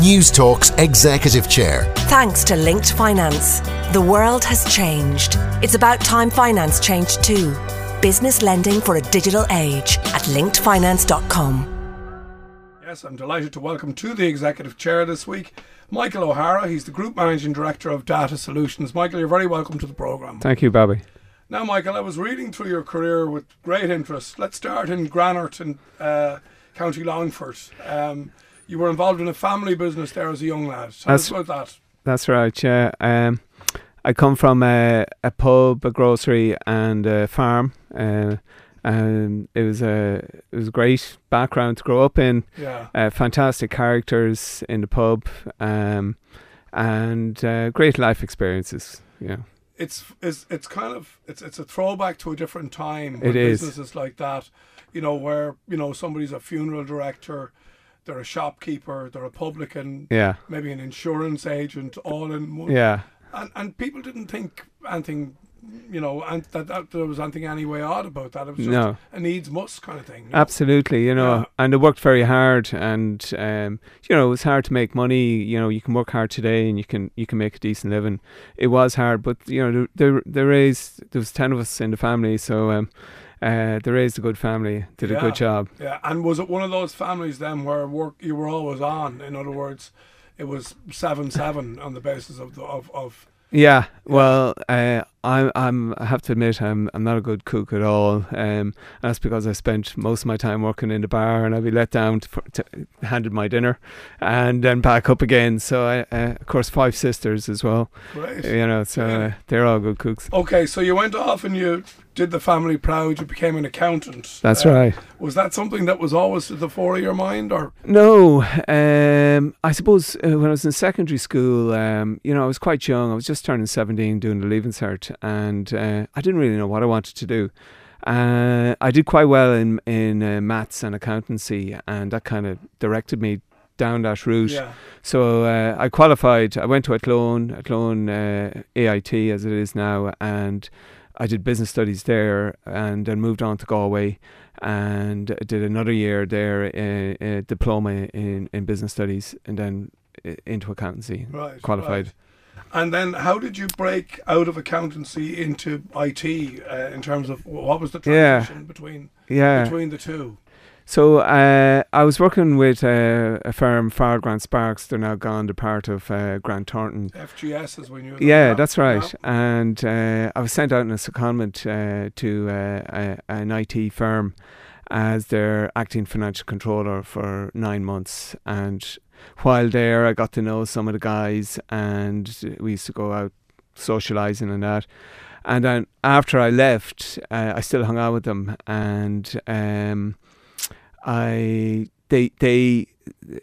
Newstalk's Executive Chair. Thanks to Linked Finance. The world has changed. It's about time finance changed too. Business lending for a digital age at linkedfinance.com. Yes, I'm delighted to welcome to the Executive Chair this week Michael O'Hara. He's the Group Managing Director of Data Solutions. Michael, you're very welcome to the programme. Thank you, Bobby. Now, Michael, I was reading through your career with great interest. Let's start in Granard in uh, County Longford. Um, you were involved in a family business there as a young lad. Tell That's- about that. That's right. Yeah. Um, I come from a, a pub, a grocery, and a farm. Uh, and it was a it was a great background to grow up in. Yeah. Uh, fantastic characters in the pub, um, and uh, great life experiences. Yeah. It's, it's it's kind of it's it's a throwback to a different time. It is. businesses like that, you know, where you know somebody's a funeral director, they're a shopkeeper, they're a publican, Yeah. maybe an insurance agent, all in one. Yeah. and and people didn't think anything, you know, and that, that there was anything any way odd about that. It was just No. a needs must kind of thing. you know. Absolutely, you know, Yeah. and they worked very hard, and um, you know, it was hard to make money. You know, you can work hard today, and you can you can make a decent living. It was hard, but you know, they they, they raised there was ten of us in the family, so um, uh, they raised a good family, did a good job. Yeah, and was it one of those families then where work you were always on? In other words, it was seven seven on the basis of the of of. Yeah, well, uh, I'm I'm I have to admit I'm I'm not a good cook at all. Um, that's because I spent most of my time working in the bar, and I'd be let down to, to handed my dinner, and then back up again. So I, uh, of course, five sisters as well. Right. You know, so Yeah. uh, they're all good cooks. Okay, so you went off and you did the family proud. You became an accountant. That's Uh, right. Was that something that was always at the fore of your mind, or No, um, I suppose uh, when I was in secondary school, um, you know, I was quite young. I was just turning 17 doing the Leaving Cert, and uh, I didn't really know what I wanted to do. Uh, I did quite well in, in uh, maths and accountancy, and that kind of directed me down that route. yeah, So uh, I qualified. I went to Athlone, Athlone uh, AIT as it is now, and I did business studies there, and then moved on to Galway, and did another year there, a, a diploma in, in business studies, and then uh, into accountancy. right, Qualified. right. And then, how did you break out of accountancy into IT uh, in terms of what was the Yeah. transition between Yeah. between the two? So uh, I was working with uh, a firm, Farrell Grant Sparks. They're now gone. They're part of uh, Grant Thornton. FGS is when you. Yeah, that's right. And uh, I was sent out in a secondment uh, to uh, a, an IT firm as their acting financial controller for nine months. And while there, I got to know some of the guys, and we used to go out socializing and that. And then after I left, uh, I still hung out with them, and um, I they they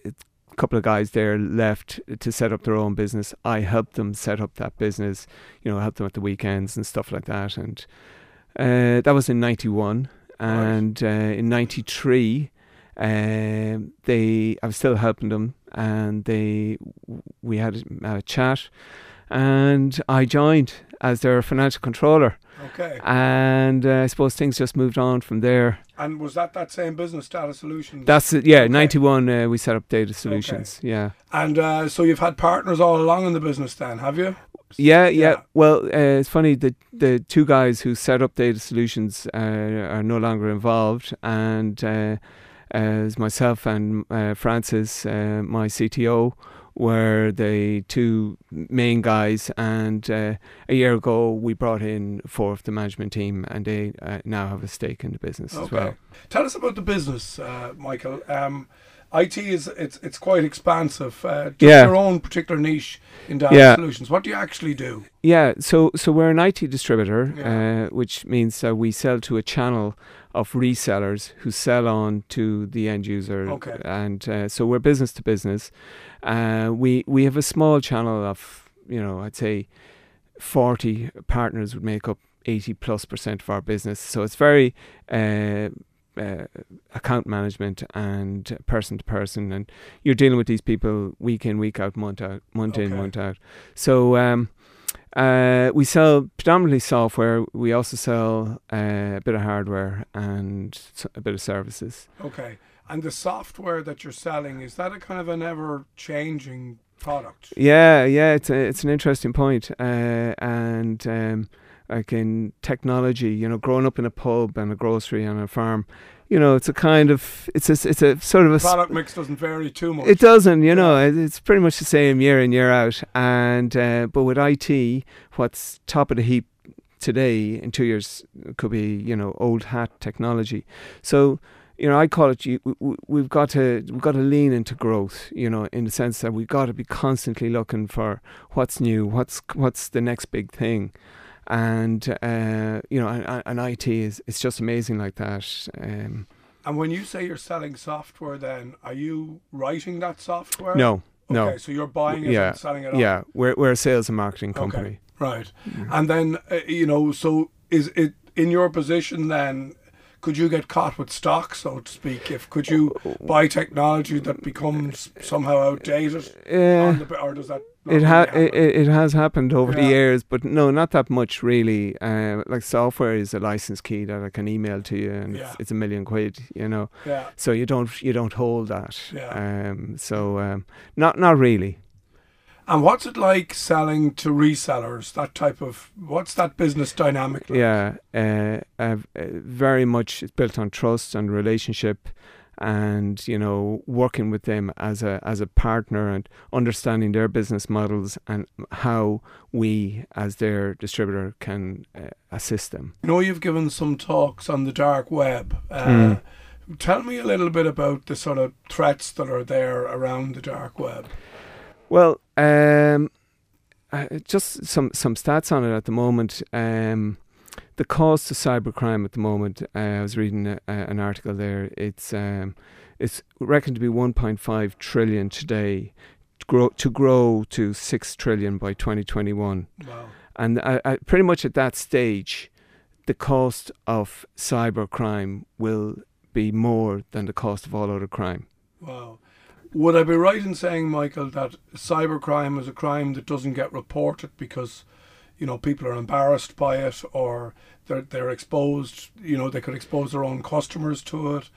a couple of guys there left to set up their own business. I helped them set up that business, you know, helped them at the weekends and stuff like that. And uh, that was in '91, and uh, in '93, um, they I was still helping them, and they we had a, a chat, and I joined as their financial controller. Okay. And uh, I suppose things just moved on from there. And was that that same business, Data Solutions? That's it. Yeah, Okay. '91. Uh, we set up data solutions. Yeah. and uh, so you've had partners all along in the business, then, have you? Yeah, yeah. Yeah. Well, uh, it's funny the the two guys who set up Data Solutions uh, are no longer involved, and uh, as myself and uh, Francis, uh, my CTO, were the two main guys. And uh, a year ago, we brought in four of the management team, and they uh, now have a stake in the business as well. Tell us about the business, uh, Michael. Um, IT is it's it's quite expansive. Uh, just Yeah. your own particular niche in data Yeah. solutions. What do you actually do? Yeah, so so we're an IT distributor, Yeah. uh, which means that we sell to a channel of resellers who sell on to the end user, Okay. and uh, so we're business to business. Uh, we we have a small channel of you know I'd say forty partners would make up eighty plus percent of our business. So it's very uh, uh, account management and person to person, and you're dealing with these people week in, week out, month out, month in, month out. So um, uh, we sell predominantly software. We also sell uh, a bit of hardware and a bit of services. Okay. And the software that you're selling is that a kind of an ever changing product? Yeah, yeah, it's a, it's an interesting point. Uh, and um, like in technology, you know, growing up in a pub and a grocery and a farm, you know, it's a kind of it's a it's a sort of a product mix doesn't vary too much. It doesn't, you know, it's pretty much the same year in year out. And uh, but with IT, what's top of the heap today in two years could be you know old hat technology. So you know, I call it we, have got to we've got to lean into growth. You know, in the sense that we've got to be constantly looking for what's new, what's what's the next big thing, and uh, you know, and, and IT is it's just amazing like that. Um, and when you say you're selling software, then are you writing that software? No, no. Okay, so you're buying it yeah, and selling it. Yeah, we're we're a sales and marketing company. Okay. Right, mm. and then uh, you know, so is it in your position then? Could you get caught with stock, so to speak? If could you buy technology that becomes somehow outdated, uh, the, or does that? It, ha- really it, it has happened over yeah. the years, but no, not that much really. Uh, like software is a license key that I can email to you, and yeah. it's, it's, a million quid, you know. Yeah. So you don't you don't hold that. Yeah. Um. So um. Not not really. And what's it like selling to resellers? That type of what's that business dynamic? Like? Yeah, uh, uh, very much it's built on trust and relationship, and you know working with them as a as a partner and understanding their business models and how we as their distributor can uh, assist them. I know you've given some talks on the dark web. Uh, mm. Tell me a little bit about the sort of threats that are there around the dark web. Well, um, just some some stats on it at the moment. Um, the cost of cybercrime at the moment. Uh, I was reading a, a, an article there. It's um, it's reckoned to be 1.5 trillion today, to grow to grow to six trillion by 2021. Wow. And uh, uh, pretty much at that stage, the cost of cybercrime will be more than the cost of all other crime. Wow. Would I be right in saying, Michael, that cybercrime is a crime that doesn't get reported because, you know, people are embarrassed by it or they're they're exposed. You know, they could expose their own customers to it.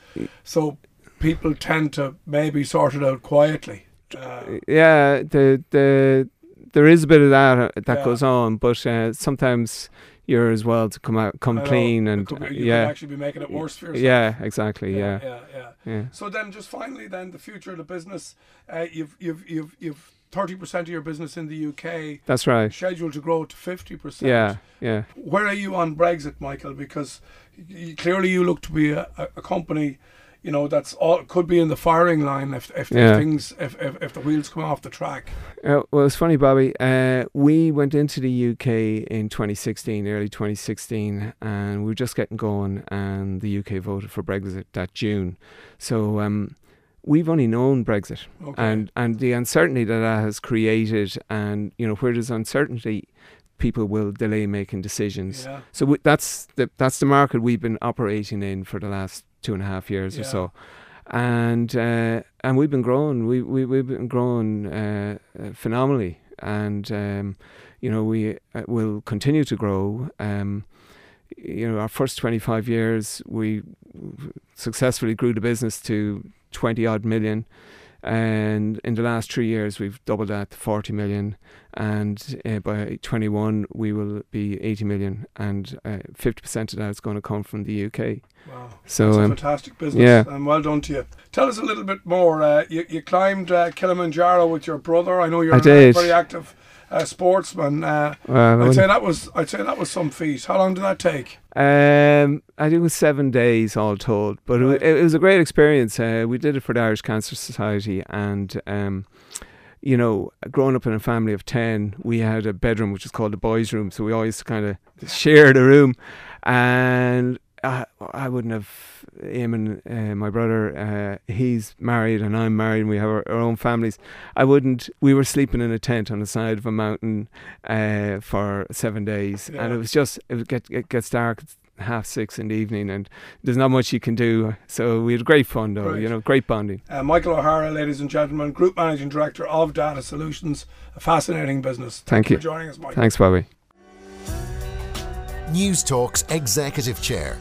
So people tend to maybe sort it out quietly. Uh, yeah, the the there is a bit of that uh, that Yeah. goes on, but uh, sometimes you're as well to come out come clean and be- you yeah, actually be making it worse for yourself. yeah, exactly, yeah, yeah, yeah. yeah. So then, just finally, then the future of the business. Uh, you've you've you've you've thirty percent of your business in the UK That's right. scheduled to grow to fifty percent. Yeah, yeah. Where are you on Brexit, Michael? Because y clearly you look to be a, a company, you know, that's all could be in the firing line if if, Yeah. if things if, if if the wheels come off the track. Uh, well, it's funny, Bobby. Uh, we went into the UK in 2016, early 2016, and we were just getting going, and the UK voted for Brexit that June. So um, we've only known Brexit, Okay. and and the uncertainty that that has created, and you know where there's uncertainty, people will delay making decisions. yeah. So we, that's the that's the market we've been operating in for the last two and a half years Yeah. or so, and uh, and we've been growing. We we we've been growing uh, uh, phenomenally, and um, you know we uh, will continue to grow. Um, you know, our first twenty five years, we successfully grew the business to twenty odd million. And in the last three years, we've doubled that to 40 million. And uh, by 21, we will be 80 million. And uh, 50% of that is going to come from the UK. Wow. So, It's a um, fantastic business, yeah. and well done to you. Tell us a little bit more. Uh, you, you climbed uh, Kilimanjaro with your brother. I know you're I very active uh, sportsman. Uh, well, I'd say that was I'd say that was some feat. How long did that take? Um, I think it was seven days all told, but Right. it, it was a great experience. Uh, we did it for the Irish Cancer Society, and um, you know, growing up in a family of ten, we had a bedroom which is called the boys' room, so we always kind of shared a room, and I, I wouldn't have Eamon, uh, my brother. Uh, he's married and I'm married, and we have our, our own families. I wouldn't. We were sleeping in a tent on the side of a mountain uh, for seven days, and it was just it would get it gets dark. It's half six in the evening, and there's not much you can do. So we had great fun, though. Right. You know, great bonding. Uh, Michael O'Hara, ladies and gentlemen, Group Managing Director of Data Solutions, a fascinating business. Thank you you. for joining us, Michael. Thanks, Bobby. Newstalk's Executive Chair